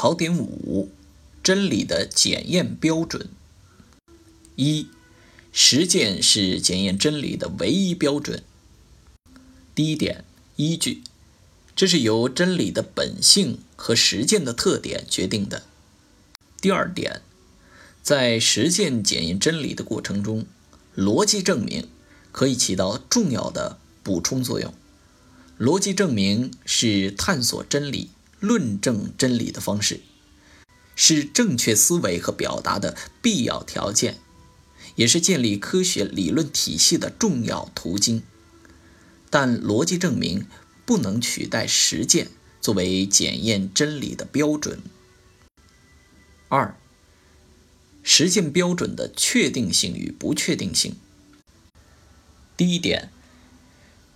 考点五：真理的检验标准。一、实践是检验真理的唯一标准。第一点，依据，这是由真理的本性和实践的特点决定的。第二点，在实践检验真理的过程中，逻辑证明可以起到重要的补充作用。逻辑证明是探索真理、论证真理的方式，是正确思维和表达的必要条件。也是建立科学理论体系的重要途径，但逻辑证明不能取代实践作为检验真理的标准。二、实践标准的确定性与不确定性。第一点，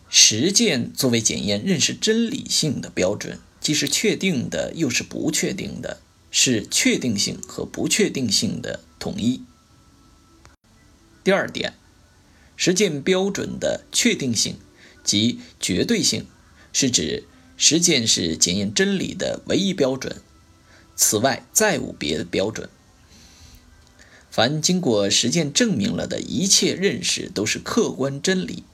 实践作为检验认识真理性的标准，既是确定的，又是不确定的，是确定性和不确定性的统一。第二点，实践标准的确定性及绝对性，是指实践是检验真理的唯一标准，此外再无别的标准。凡经过实践证明了的一切认识都是客观真理，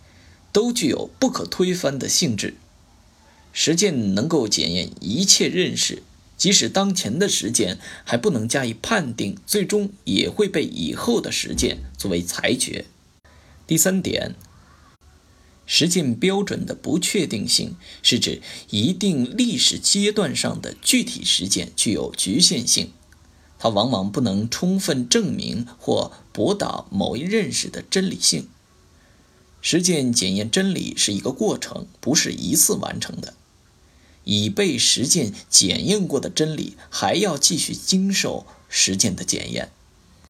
都具有不可推翻的性质。实践能够检验一切认识。即使当前的实践还不能加以判定，最终也会被以后的实践作为裁决。第三点，实践标准的不确定性是指一定历史阶段上的具体实践具有局限性，它往往不能充分证明或驳倒某一认识的真理性。实践检验真理是一个过程，不是一次完成的。已被实践检验过的真理，还要继续经受实践的检验。